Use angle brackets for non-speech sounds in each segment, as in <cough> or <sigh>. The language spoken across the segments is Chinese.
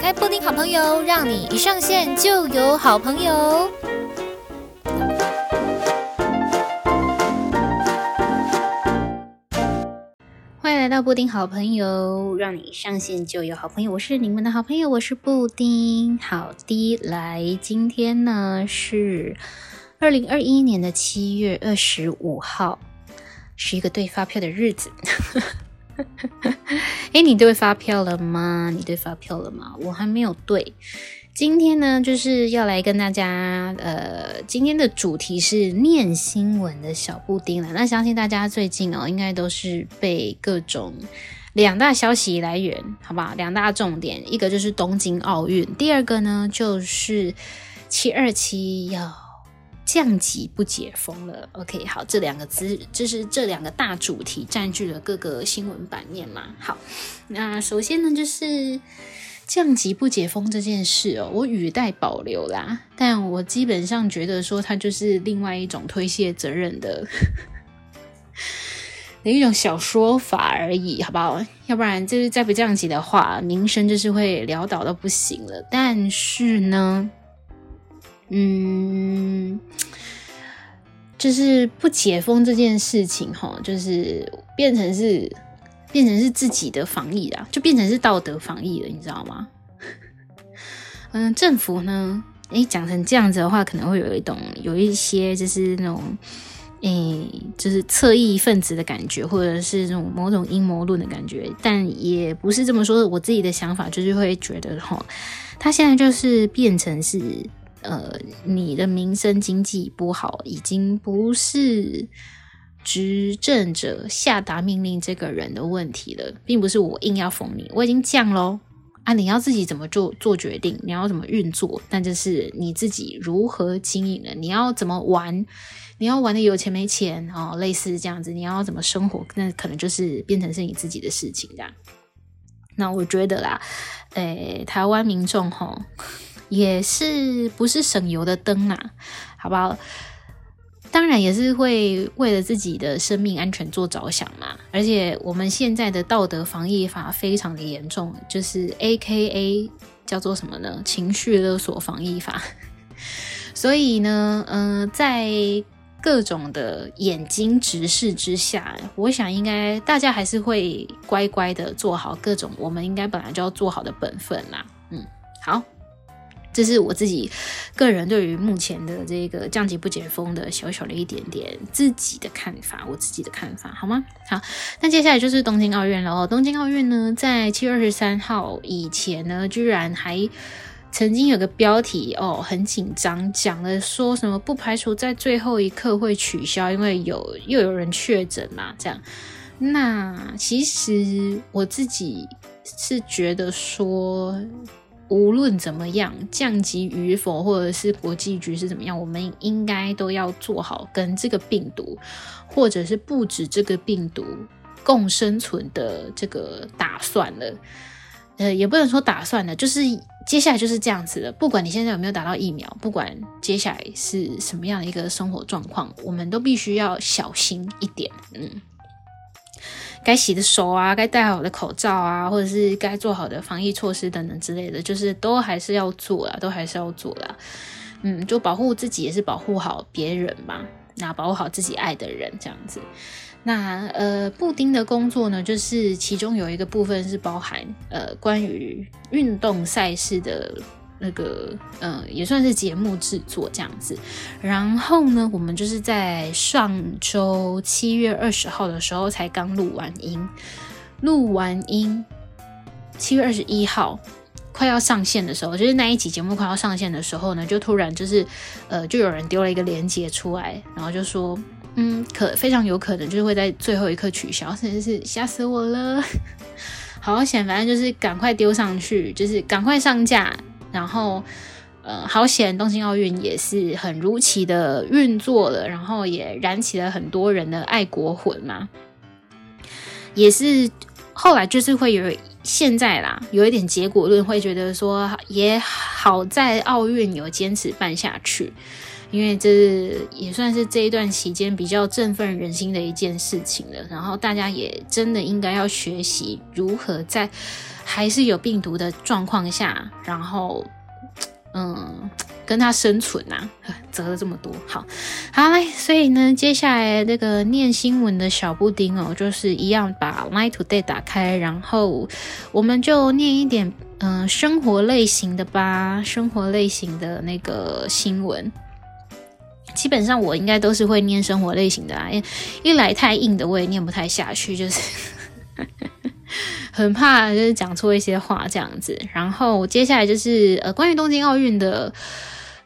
开布丁好朋友，让你一上线就有好朋友。欢迎来到布丁好朋友，让你一上线就有好朋友。我是你们的好朋友，我是布丁。好的，来，今天呢是二零二一年的七月二十五号，是一个对发票的日子。<laughs> 哎，你对发票了吗？你对发票了吗？我还没有对。今天呢，就是要来跟大家，呃，今天的主题是念新闻的小布丁了。那相信大家最近哦，应该都是被各种两大消息来源，好不好？两大重点，一个就是东京奥运，第二个呢就是七二七要。降级不解封了，OK，好，这两个字就是这两个大主题占据了各个新闻版面嘛。好，那首先呢，就是降级不解封这件事哦，我语带保留啦，但我基本上觉得说它就是另外一种推卸责任的 <laughs> 的一种小说法而已，好不好？要不然就是再不降级的话，名声就是会潦倒到不行了。但是呢。嗯，就是不解封这件事情，哈，就是变成是变成是自己的防疫啦，就变成是道德防疫了，你知道吗？<laughs> 嗯，政府呢，诶，讲成这样子的话，可能会有一种有一些就是那种，诶，就是侧翼分子的感觉，或者是这种某种阴谋论的感觉，但也不是这么说。我自己的想法就是会觉得，哈，他现在就是变成是。呃，你的民生经济不好，已经不是执政者下达命令这个人的问题了，并不是我硬要封你，我已经降喽啊！你要自己怎么做做决定，你要怎么运作，那就是你自己如何经营了。你要怎么玩，你要玩的有钱没钱哦，类似这样子，你要怎么生活，那可能就是变成是你自己的事情这样。那我觉得啦，诶，台湾民众吼。也是不是省油的灯啊，好不好？当然也是会为了自己的生命安全做着想嘛。而且我们现在的道德防疫法非常的严重，就是 AKA 叫做什么呢？情绪勒索防疫法。<laughs> 所以呢，嗯、在各种的眼睛直视之下，我想应该大家还是会乖乖的做好各种我们应该本来就要做好的本分啦。嗯，好。这是我自己个人对于目前的这个降级不解封的小小的一点点自己的看法，我自己的看法，好吗？好，那接下来就是东京奥运了哦。东京奥运呢，在七月二十三号以前呢，居然还曾经有个标题哦，很紧张，讲了说什么不排除在最后一刻会取消，因为有又有人确诊嘛，这样。那其实我自己是觉得说。无论怎么样，降级与否，或者是国际局势怎么样，我们应该都要做好跟这个病毒，或者是不止这个病毒共生存的这个打算了。呃，也不能说打算了，就是接下来就是这样子了。不管你现在有没有打到疫苗，不管接下来是什么样的一个生活状况，我们都必须要小心一点。嗯。该洗的手啊，该戴好的口罩啊，或者是该做好的防疫措施等等之类的，就是都还是要做啦，都还是要做啦。嗯，就保护自己也是保护好别人嘛，那保护好自己爱的人这样子。那呃，布丁的工作呢，就是其中有一个部分是包含呃关于运动赛事的。那个，呃，也算是节目制作这样子。然后呢，我们就是在上周七月二十号的时候才刚录完音，录完音，七月二十一号快要上线的时候，就是那一集节目快要上线的时候呢，就突然就是，呃，就有人丢了一个链接出来，然后就说，嗯，可非常有可能就是会在最后一刻取消，真的是吓死我了。<laughs> 好险，反正就是赶快丢上去，就是赶快上架。然后，呃，好险，东京奥运也是很如期的运作了，然后也燃起了很多人的爱国魂嘛。也是后来就是会有现在啦，有一点结果论，会觉得说也好在奥运有坚持办下去，因为这也算是这一段期间比较振奋人心的一件事情了。然后大家也真的应该要学习如何在。还是有病毒的状况下，然后嗯。跟他生存呐、啊，<laughs> 折了这么多，好，好嘞，所以呢，接下来那个念新闻的小布丁哦，就是一样把 Line Today 打开，然后我们就念一点嗯、生活类型的吧，生活类型的那个新闻，基本上我应该都是会念生活类型的啦，因为一来太硬的我也念不太下去，就是 <laughs> 很怕就是讲错一些话这样子，然后接下来就是呃关于东京奥运的。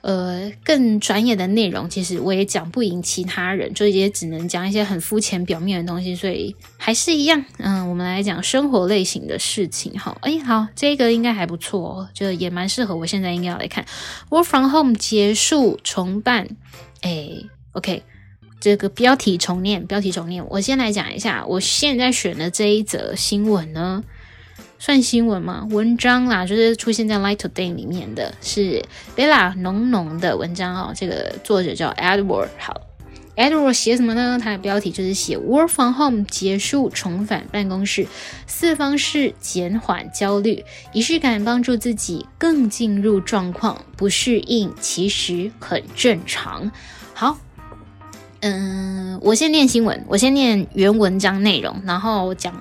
呃，更专业的内容，其实我也讲不赢其他人，就也只能讲一些很肤浅、表面的东西，所以还是一样。嗯，我们来讲生活类型的事情。好，哎，好，这个应该还不错哦，就也蛮适合。我现在应该要来看 Work from Home 结束重办。哎，OK，这个标题重念，标题重念。我先来讲一下，我现在选的这一则新闻呢。算新闻吗？文章啦，就是出现在《Light Today》里面的是 Bella 浓浓的文章哦。这个作者叫 Edward。好，Edward 写什么呢？他的标题就是写 “Work from Home 结束，重返办公室，四方式减缓焦虑，仪式感帮助自己更进入状况，不适应其实很正常。”好，嗯，我先念新闻，我先念原文章内容，然后讲。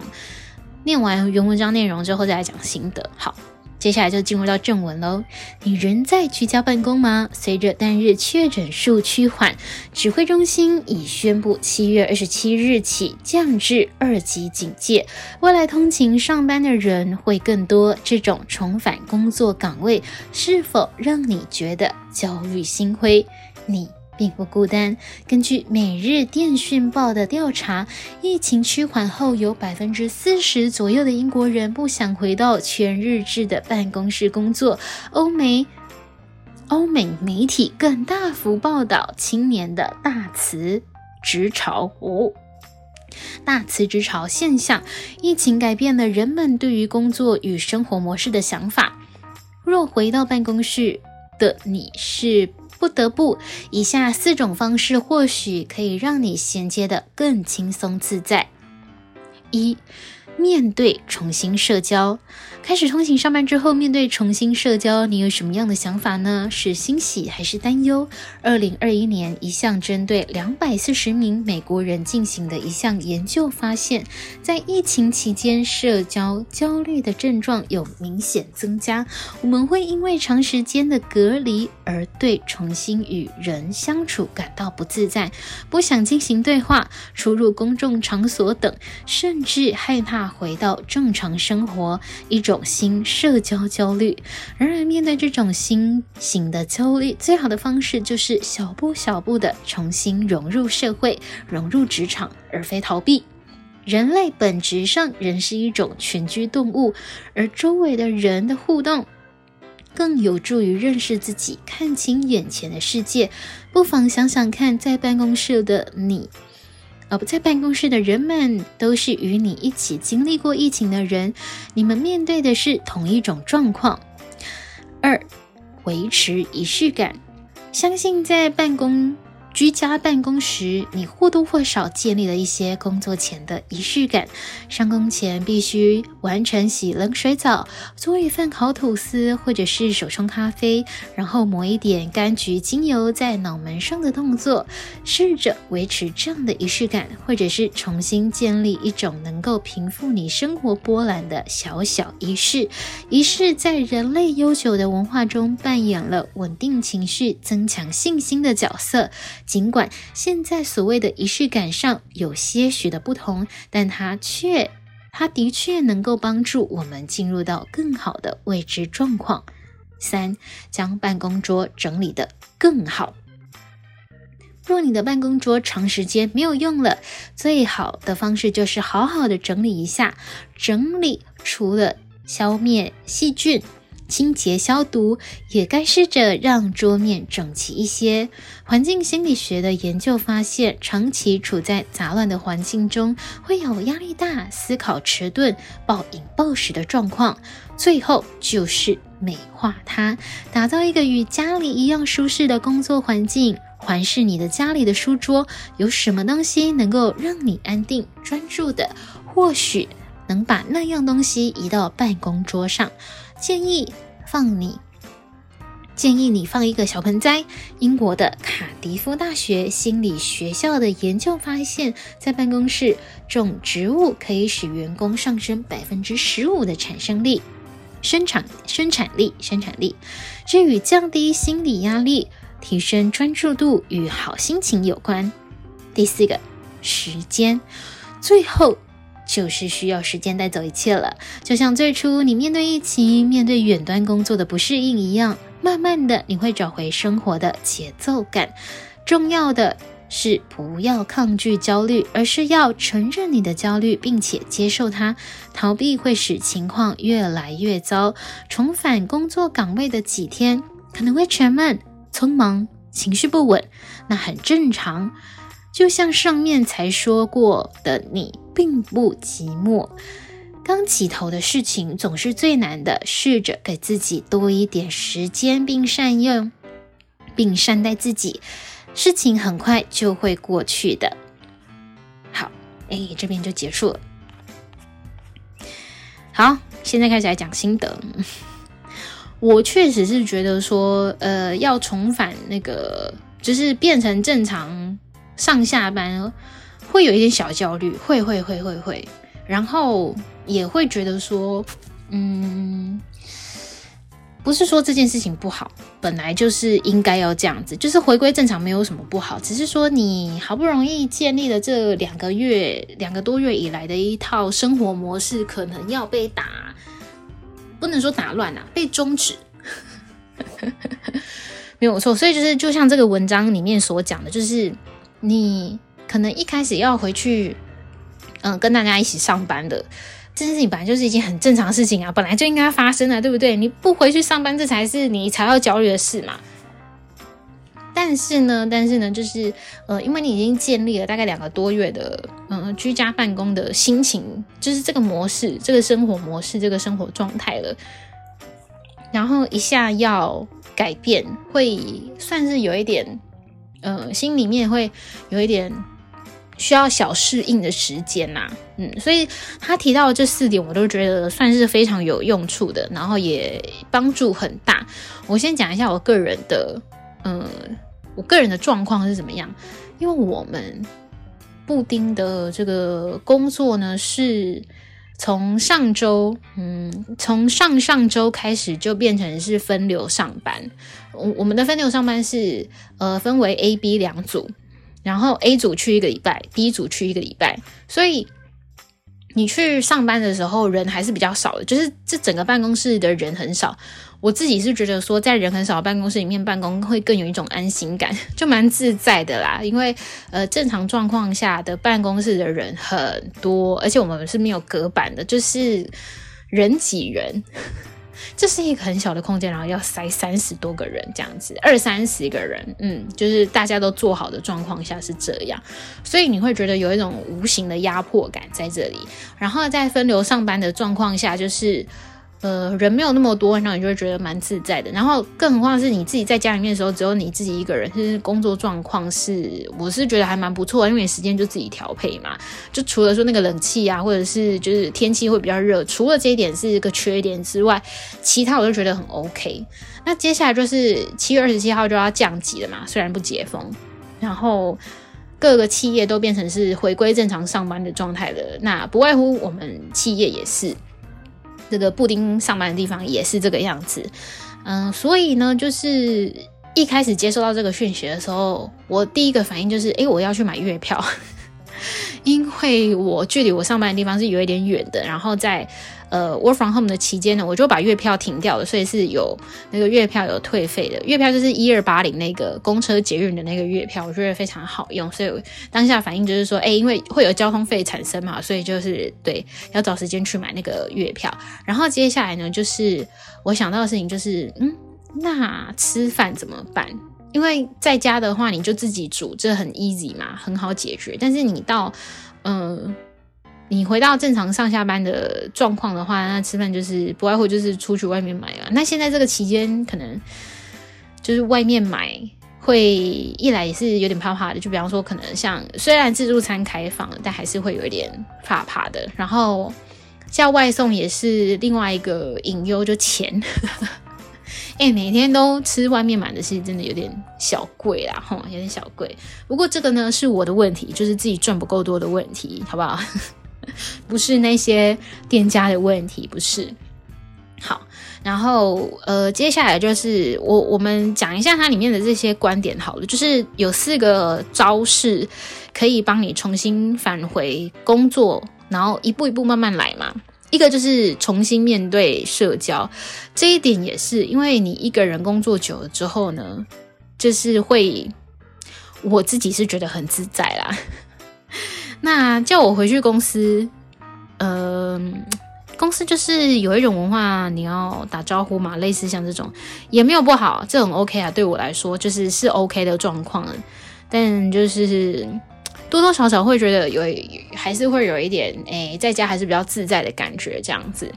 念完原文章内容之后，再来讲心得。好，接下来就进入到正文喽。你仍在居家办公吗？随着单日确诊数趋缓，指挥中心已宣布七月二十七日起降至二级警戒。未来通勤上班的人会更多，这种重返工作岗位是否让你觉得焦虑心灰？你？并不孤单。根据《每日电讯报》的调查，疫情趋缓后，有百分之四十左右的英国人不想回到全日制的办公室工作。欧美欧美媒体更大幅报道青年的大辞职潮哦，大辞职潮现象。疫情改变了人们对于工作与生活模式的想法。若回到办公室的你是。不得不，以下四种方式或许可以让你衔接的更轻松自在。一。面对重新社交，开始通勤上班之后，面对重新社交，你有什么样的想法呢？是欣喜还是担忧？二零二一年，一项针对两百四十名美国人进行的一项研究发现，在疫情期间，社交焦虑的症状有明显增加。我们会因为长时间的隔离而对重新与人相处感到不自在，不想进行对话，出入公众场所等，甚至害怕。回到正常生活，一种新社交焦虑。然而，面对这种新型的焦虑，最好的方式就是小步小步的重新融入社会，融入职场，而非逃避。人类本质上仍是一种群居动物，而周围的人的互动更有助于认识自己，看清眼前的世界。不妨想想看，在办公室的你。而不在办公室的人们都是与你一起经历过疫情的人，你们面对的是同一种状况。二，维持仪式感，相信在办公。居家办公时，你或多或少建立了一些工作前的仪式感。上工前必须完成洗冷水澡、做一份烤吐司，或者是手冲咖啡，然后抹一点柑橘精油在脑门上的动作。试着维持这样的仪式感，或者是重新建立一种能够平复你生活波澜的小小仪式。仪式在人类悠久的文化中扮演了稳定情绪、增强信心的角色。尽管现在所谓的仪式感上有些许的不同，但它却，它的确能够帮助我们进入到更好的未知状况。三，将办公桌整理得更好。若你的办公桌长时间没有用了，最好的方式就是好好的整理一下。整理除了消灭细菌。清洁消毒，也该试着让桌面整齐一些。环境心理学的研究发现，长期处在杂乱的环境中，会有压力大、思考迟钝、暴饮暴食的状况。最后就是美化它，打造一个与家里一样舒适的工作环境。环视你的家里的书桌，有什么东西能够让你安定专注的？或许。能把那样东西移到办公桌上，建议放你。建议你放一个小盆栽。英国的卡迪夫大学心理学校的研究发现，在办公室种植物可以使员工上升百分之十五的产生力、生产生产力、生产力。这与降低心理压力、提升专注度与好心情有关。第四个，时间。最后就是需要时间带走一切了，就像最初你面对疫情、面对远端工作的不适应一样。慢慢的，你会找回生活的节奏感。重要的是不要抗拒焦虑，而是要承认你的焦虑，并且接受它。逃避会使情况越来越糟。重返工作岗位的几天可能会沉闷、匆忙、情绪不稳，那很正常。就像上面才说过的，你并不寂寞。刚起头的事情总是最难的，试着给自己多一点时间，并善用，并善待自己，事情很快就会过去的。好，哎，这边就结束了。好，现在开始来讲心得。<laughs> 我确实是觉得说，呃，要重返那个，就是变成正常上下班，会有一点小焦虑，会会会会会，然后。也会觉得说，嗯，不是说这件事情不好，本来就是应该要这样子，就是回归正常没有什么不好，只是说你好不容易建立了这两个月、两个多月以来的一套生活模式，可能要被打，不能说打乱啊，被终止，<laughs> 没有错。所以就是就像这个文章里面所讲的，就是你可能一开始要回去，嗯，跟大家一起上班的。这件事情本来就是一件很正常的事情啊，本来就应该发生的，对不对？你不回去上班，这才是你才要焦虑的事嘛。但是呢，但是呢，就是呃，因为你已经建立了大概两个多月的嗯、居家办公的心情，就是这个模式、这个生活模式、这个生活状态了，然后一下要改变，会算是有一点，呃，心里面会有一点。需要小适应的时间呐、嗯，所以他提到这四点，我都觉得算是非常有用处的，然后也帮助很大。我先讲一下我个人的，嗯，我个人的状况是怎么样？因为我们布丁的这个工作呢，是从上周，嗯，从上上周开始就变成是分流上班。我我们的分流上班是，呃，分为 A、B 两组。然后 A 组去一个礼拜，B 组去一个礼拜，所以你去上班的时候人还是比较少的，就是这整个办公室的人很少。我自己是觉得说，在人很少的办公室里面办公会更有一种安心感，<laughs> 就蛮自在的啦。因为呃，正常状况下的办公室的人很多，而且我们是没有隔板的，就是人挤人。这是一个很小的空间，然后要塞三十多个人这样子，二三十个人，嗯，就是大家都做好的状况下是这样，所以你会觉得有一种无形的压迫感在这里。然后在分流上班的状况下，就是。呃，人没有那么多，然后你就会觉得蛮自在的。然后，更何况是你自己在家里面的时候，只有你自己一个人，其实工作状况是，我是觉得还蛮不错的，因为时间就自己调配嘛。就除了说那个冷气啊，或者是就是天气会比较热，除了这一点是个缺点之外，其他我都觉得很 OK。那接下来就是七月二十七号就要降级了嘛，虽然不解封，然后各个企业都变成是回归正常上班的状态了。那不外乎我们企业也是。这个布丁上班的地方也是这个样子，嗯，所以呢，就是一开始接收到这个讯息的时候，我第一个反应就是，诶，我要去买月票，<laughs> 因为我距离我上班的地方是有一点远的，然后在。呃，work from home 的期间呢，我就把月票停掉了，所以是有那个月票有退费的。月票就是一二八零那个公车捷运的那个月票，我觉得非常好用，所以当下反应就是说，哎，因为会有交通费产生嘛，所以就是对，要找时间去买那个月票。然后接下来呢，就是我想到的事情就是，嗯，那吃饭怎么办？因为在家的话，你就自己煮，这很 easy 嘛，很好解决。但是你到，嗯、你回到正常上下班的状况的话，那吃饭就是不外乎就是出去外面买啊。那现在这个期间，可能就是外面买会一来也是有点怕怕的。就比方说，可能像虽然自助餐开放了，但还是会有一点怕怕的。然后叫外送也是另外一个隐忧，就钱。哎、每天都吃外面买的，其实真的有点小贵啦，吼，有点小贵。不过这个呢是我的问题，就是自己赚不够多的问题，好不好？不是那些店家的问题，不是。好，然后呃，接下来就是我我们讲一下它里面的这些观点好了，就是有四个招式可以帮你重新返回工作，然后一步一步慢慢来嘛。一个就是重新面对社交，这一点也是因为你一个人工作久了之后呢，就是会，我自己是觉得很自在啦。那叫我回去公司，嗯、呃，公司就是有一种文化，你要打招呼嘛，类似像这种也没有不好，这种 OK 啊，对我来说就是是 OK 的状况，但就是。多多少少会觉得有，还是会有一点，哎，在家还是比较自在的感觉这样子。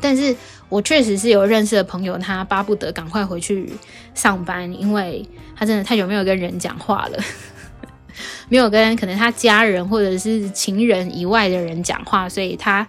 但是我确实是有认识的朋友，他巴不得赶快回去上班，因为他真的太久没有跟人讲话了，没有跟可能他家人或者是情人以外的人讲话，所以他。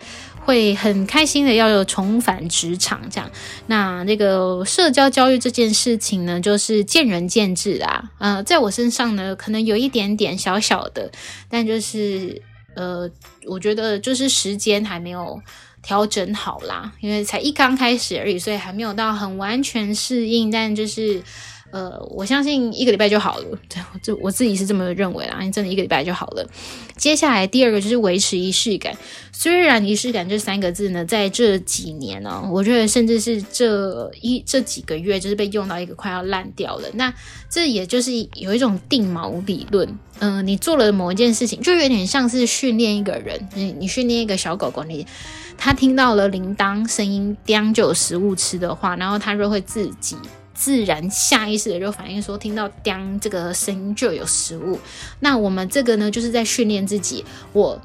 会很开心的要有重返职场这样，那那个社交焦虑这件事情呢，就是见仁见智啦。呃，在我身上呢，可能有一点点小小的，但就是呃，我觉得就是时间还没有调整好啦，因为才一刚开始而已，所以还没有到很完全适应，但就是。呃，我相信一个礼拜就好了，对，这我自己是这么认为啦，真的一个礼拜就好了。接下来第二个就是维持仪式感，虽然仪式感这三个字呢，在这几年呢、我觉得甚至是这一这几个月，就是被用到一个快要烂掉了。那这也就是有一种定锚理论，嗯、你做了某一件事情，就有点像是训练一个人，你你训练一个小狗狗，你它听到了铃铛声音，叮就有食物吃的话，然后它就会自己。自然下意识的就反应说，听到“叮”这个声音就有食物。那我们这个呢，就是在训练自己。我，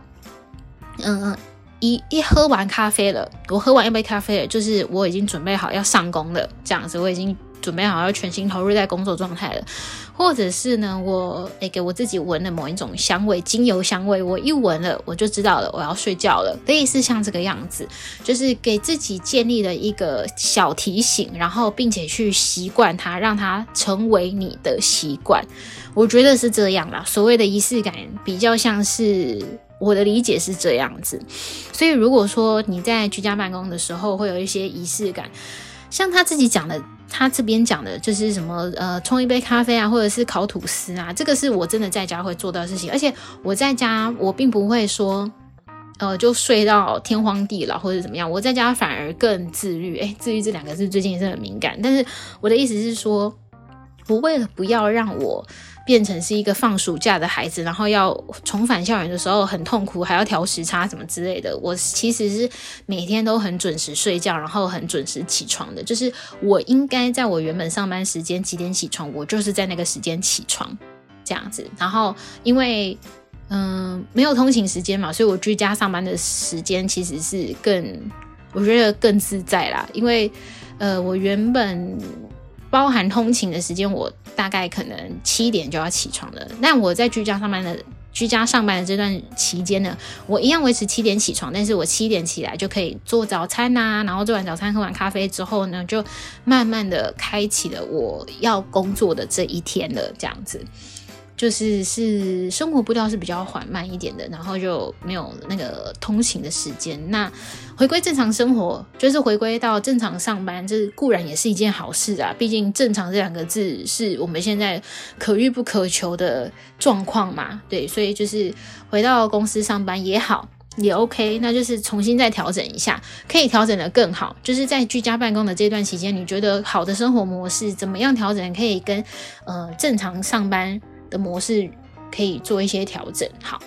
嗯，一一喝完咖啡了，我喝完一杯咖啡了，就是我已经准备好要上工了，这样子我已经。准备好要全心投入在工作状态了，或者是呢，我诶给我自己闻了某一种香味，精油香味，我一闻了我就知道了，我要睡觉了，类似像这个样子，就是给自己建立了一个小提醒，然后并且去习惯它，让它成为你的习惯。我觉得是这样啦，所谓的仪式感，比较像是我的理解是这样子。所以如果说你在居家办公的时候会有一些仪式感，像他自己讲的。他这边讲的就是什么呃，冲一杯咖啡啊，或者是烤吐司啊，这个是我真的在家会做到的事情。而且我在家，我并不会说，呃，就睡到天荒地老或者怎么样。我在家反而更自律。诶，自律这两个字最近也是很敏感。但是我的意思是说，我为了不要让我。变成是一个放暑假的孩子，然后要重返校园的时候很痛苦，还要调时差什么之类的。我其实是每天都很准时睡觉，然后很准时起床的。就是我应该在我原本上班时间几点起床，我就是在那个时间起床这样子。然后因为嗯、没有通勤时间嘛，所以我居家上班的时间其实是更我觉得更自在啦。因为呃我原本。包含通勤的时间，我大概可能七点就要起床了。但我在居家上班的居家上班的这段期间呢，我一样维持七点起床，但是我七点起来就可以做早餐呐、然后做完早餐喝完咖啡之后呢，就慢慢的开启了我要工作的这一天了，这样子。就是是生活步调是比较缓慢一点的，然后就没有那个通勤的时间。那回归正常生活，就是回归到正常上班，这固然也是一件好事啊。毕竟“正常”这两个字是我们现在可遇不可求的状况嘛。对，所以就是回到公司上班也好，也 OK。那就是重新再调整一下，可以调整得更好。就是在居家办公的这段期间，你觉得好的生活模式怎么样调整，可以跟呃正常上班的模式可以做一些调整，好，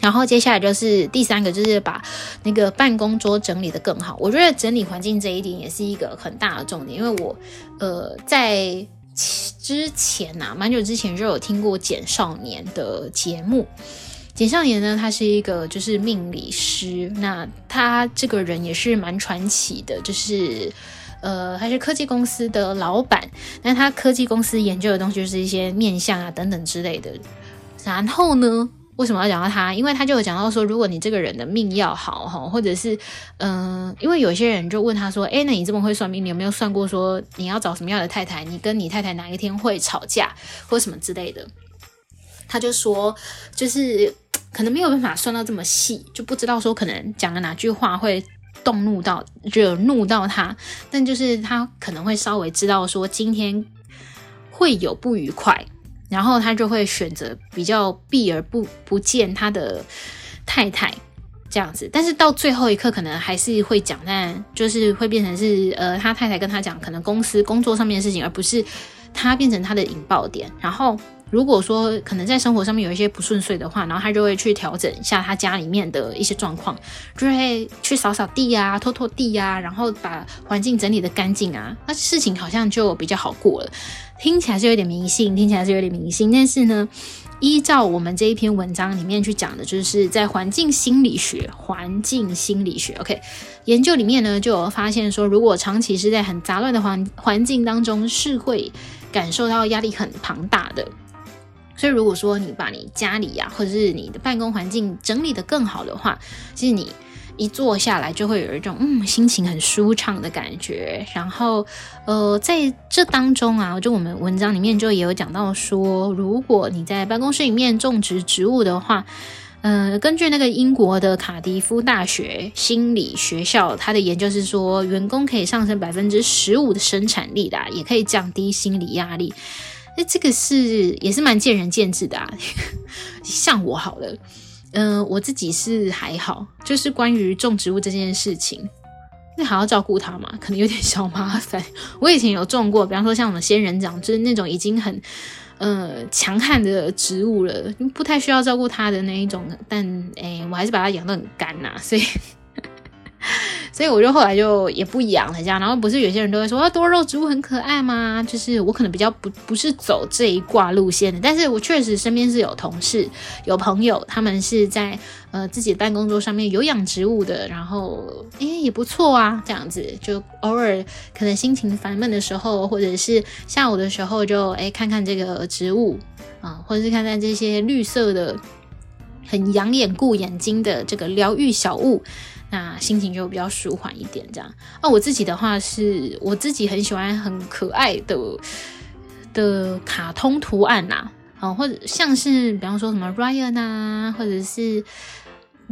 然后接下来就是第三个，就是把那个办公桌整理得更好。我觉得整理环境这一点也是一个很大的重点，因为我呃在之前呐、啊，蛮久之前就有听过简少年的节目。简少年呢，他是一个就是命理师，那他这个人也是蛮传奇的，就是。呃，还是科技公司的老板，那他科技公司研究的东西就是一些面相啊等等之类的。然后呢，为什么要讲到他？因为他就有讲到说，如果你这个人的命要好哈，或者是嗯、因为有些人就问他说，诶，那你这么会算命，你有没有算过说你要找什么样的太太？你跟你太太哪一天会吵架，或什么之类的？他就说，就是可能没有办法算到这么细，就不知道说可能讲了哪句话会动怒到、惹怒到他，但就是他可能会稍微知道说今天会有不愉快。然后他就会选择比较避而不不见他的太太这样子，但是到最后一刻可能还是会讲，但就是会变成是呃他太太跟他讲可能公司工作上面的事情，而不是他变成他的引爆点。然后如果说可能在生活上面有一些不顺遂的话，然后他就会去调整一下他家里面的一些状况，就会去扫扫地啊、拖拖地啊，然后把环境整理的干净啊，那事情好像就比较好过了。听起来是有点迷信，听起来是有点迷信，但是呢，依照我们这一篇文章里面去讲的，就是在环境心理学，环境心理学，OK，研究里面呢就有发现说，如果长期是在很杂乱的环环境当中，是会感受到压力很庞大的。所以如果说你把你家里呀、或者是你的办公环境整理得更好的话，其实你。一坐下来就会有一种嗯，心情很舒畅的感觉，然后呃在这当中啊，就我们文章里面就也有讲到说，如果你在办公室里面种植植物的话，呃，根据那个英国的卡迪夫大学心理学校，它的研究是说，员工可以上升百分之十五的生产力的，也可以降低心理压力。那这个是也是蛮见仁见智的啊，<laughs> 像我好了。嗯、我自己是还好，就是关于种植物这件事情，那还要照顾它嘛，可能有点小麻烦。我以前有种过，比方说像我们仙人掌，就是那种已经很呃强悍的植物了，不太需要照顾它的那一种。但诶，我还是把它养得很干呐，所以。所以我就后来就也不养了，这样。然后不是有些人都会说啊，多肉植物很可爱吗？就是我可能比较不不是走这一挂路线的，但是我确实身边是有同事、有朋友，他们是在呃自己的办公桌上面有养植物的，然后诶也不错啊，这样子就偶尔可能心情烦闷的时候，或者是下午的时候就诶看看这个植物啊，或者是看看这些绿色的很养眼顾眼睛的这个疗愈小物。那心情就比较舒缓一点，这样。那我自己的话是，我自己很喜欢很可爱的的卡通图案呐，啊，或者像是比方说什么 Ryan 啊，或者是。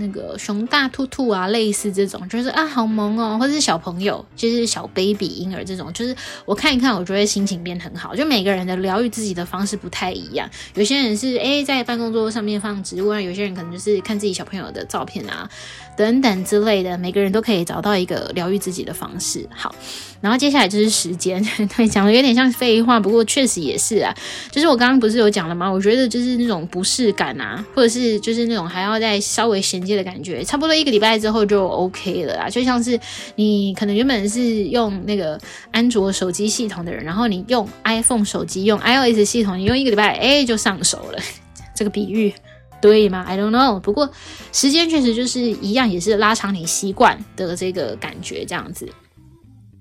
那个熊大兔兔啊，类似这种，就是啊，好萌哦，或者是小朋友，就是小 baby 婴儿这种，就是我看一看，我就会心情变很好。就每个人的疗愈自己的方式不太一样，有些人是诶在办公桌上面放植物啊，有些人可能就是看自己小朋友的照片啊，等等之类的，每个人都可以找到一个疗愈自己的方式。好。然后接下来就是时间，对，讲的有点像废话，不过确实也是啊。就是我刚刚不是有讲了吗？我觉得就是那种不适感啊，或者是就是那种还要再稍微衔接的感觉，差不多一个礼拜之后就 OK 了啦。就像是你可能原本是用那个安卓手机系统的人，然后你用 iPhone 手机用 iOS 系统，你用一个礼拜，哎，就上手了。<laughs> 这个比喻对吗？I don't know。不过时间确实就是一样，也是拉长你习惯的这个感觉，这样子。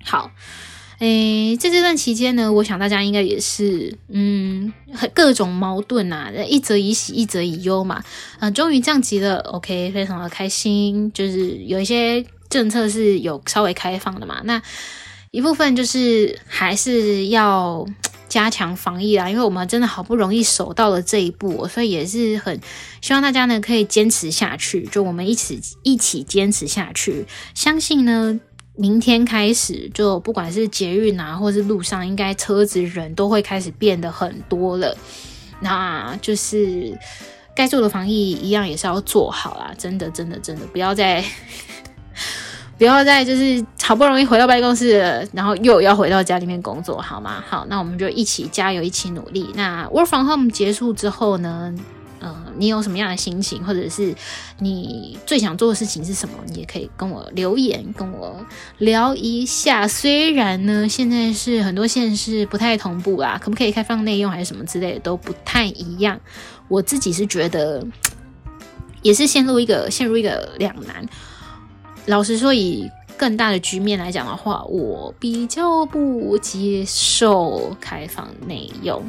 好，诶，在这段期间呢，我想大家应该也是，嗯，各种矛盾啊，一则以喜，一则以忧嘛，啊、呃，终于降级了，OK，非常的开心，就是有一些政策是有稍微开放的嘛，那一部分就是还是要加强防疫啦，因为我们真的好不容易守到了这一步，所以也是很希望大家呢可以坚持下去，就我们一起一起坚持下去，相信呢。明天开始，就不管是捷运啊，或是路上，应该车子人都会开始变得很多了。那就是该做的防疫一样也是要做好啦，真的，真的，真的，不要再 <laughs> 不要再就是好不容易回到办公室，然后又要回到家里面工作，好吗？好，那我们就一起加油，一起努力。那 Work from Home 结束之后呢？呃，你有什么样的心情，或者是你最想做的事情是什么？你也可以跟我留言，跟我聊一下。虽然呢，现在是很多县市不太同步啦，可不可以开放内用还是什么之类的都不太一样。我自己是觉得，也是陷入一个陷入一个两难。老实说，以更大的局面来讲的话，我比较不接受开放内用。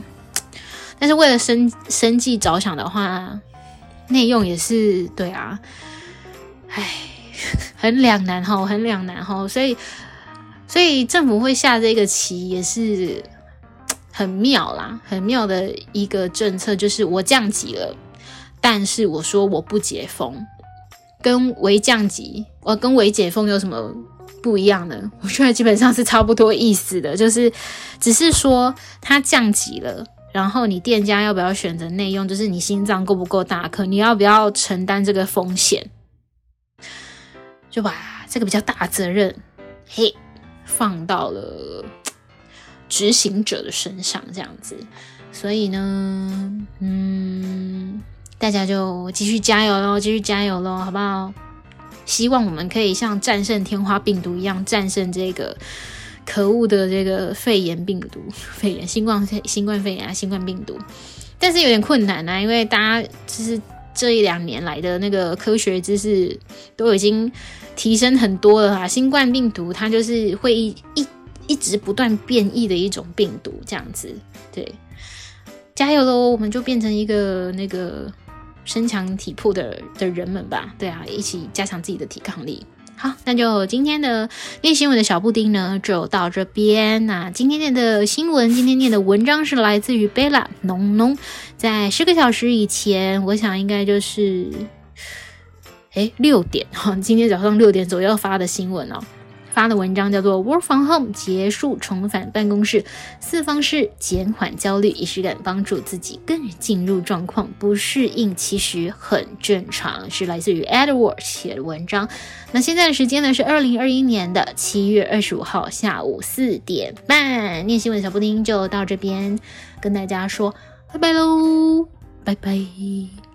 但是为了生生计着想的话，内用也是对啊，唉，<laughs> 很两难哈，很两难哈，所以所以政府会下这个棋也是很妙啦，很妙的一个政策，就是我降级了，但是我说我不解封，跟微降级，我跟微解封有什么不一样的？<laughs> 我觉得基本上是差不多意思的，就是只是说它降级了。然后你店家要不要选择内用？就是你心脏够不够大颗？你要不要承担这个风险？就把这个比较大责任，嘿，放到了执行者的身上，这样子。所以呢，嗯，大家就继续加油喽，继续加油喽，好不好？希望我们可以像战胜天花病毒一样战胜这个。可恶的这个肺炎病毒，<laughs> 肺炎、新冠肺、新冠肺炎啊，新冠病毒，但是有点困难啊，因为大家就是这一两年来的那个科学知识都已经提升很多了啊。新冠病毒它就是会一一一直不断变异的一种病毒，这样子，对，加油喽，我们就变成一个那个身强体魄的的人们吧，对啊，一起加强自己的抵抗力。好，那就今天的念新闻的小布丁呢，就到这边。那今天念的新闻，今天念的文章是来自于贝拉农农，在十个小时以前，我想应该就是，哎，六点哈，今天早上六点左右发的新闻哦。发的文章叫做 “Work from Home 结束，重返办公室，四方式减缓焦虑，仪式感帮助自己更进入状况。不适应其实很正常。”是来自于 Edward 写的文章。那现在的时间呢是二零二一年的七月二十五号下午四点半。念新闻小布丁就到这边跟大家说拜拜喽，拜拜。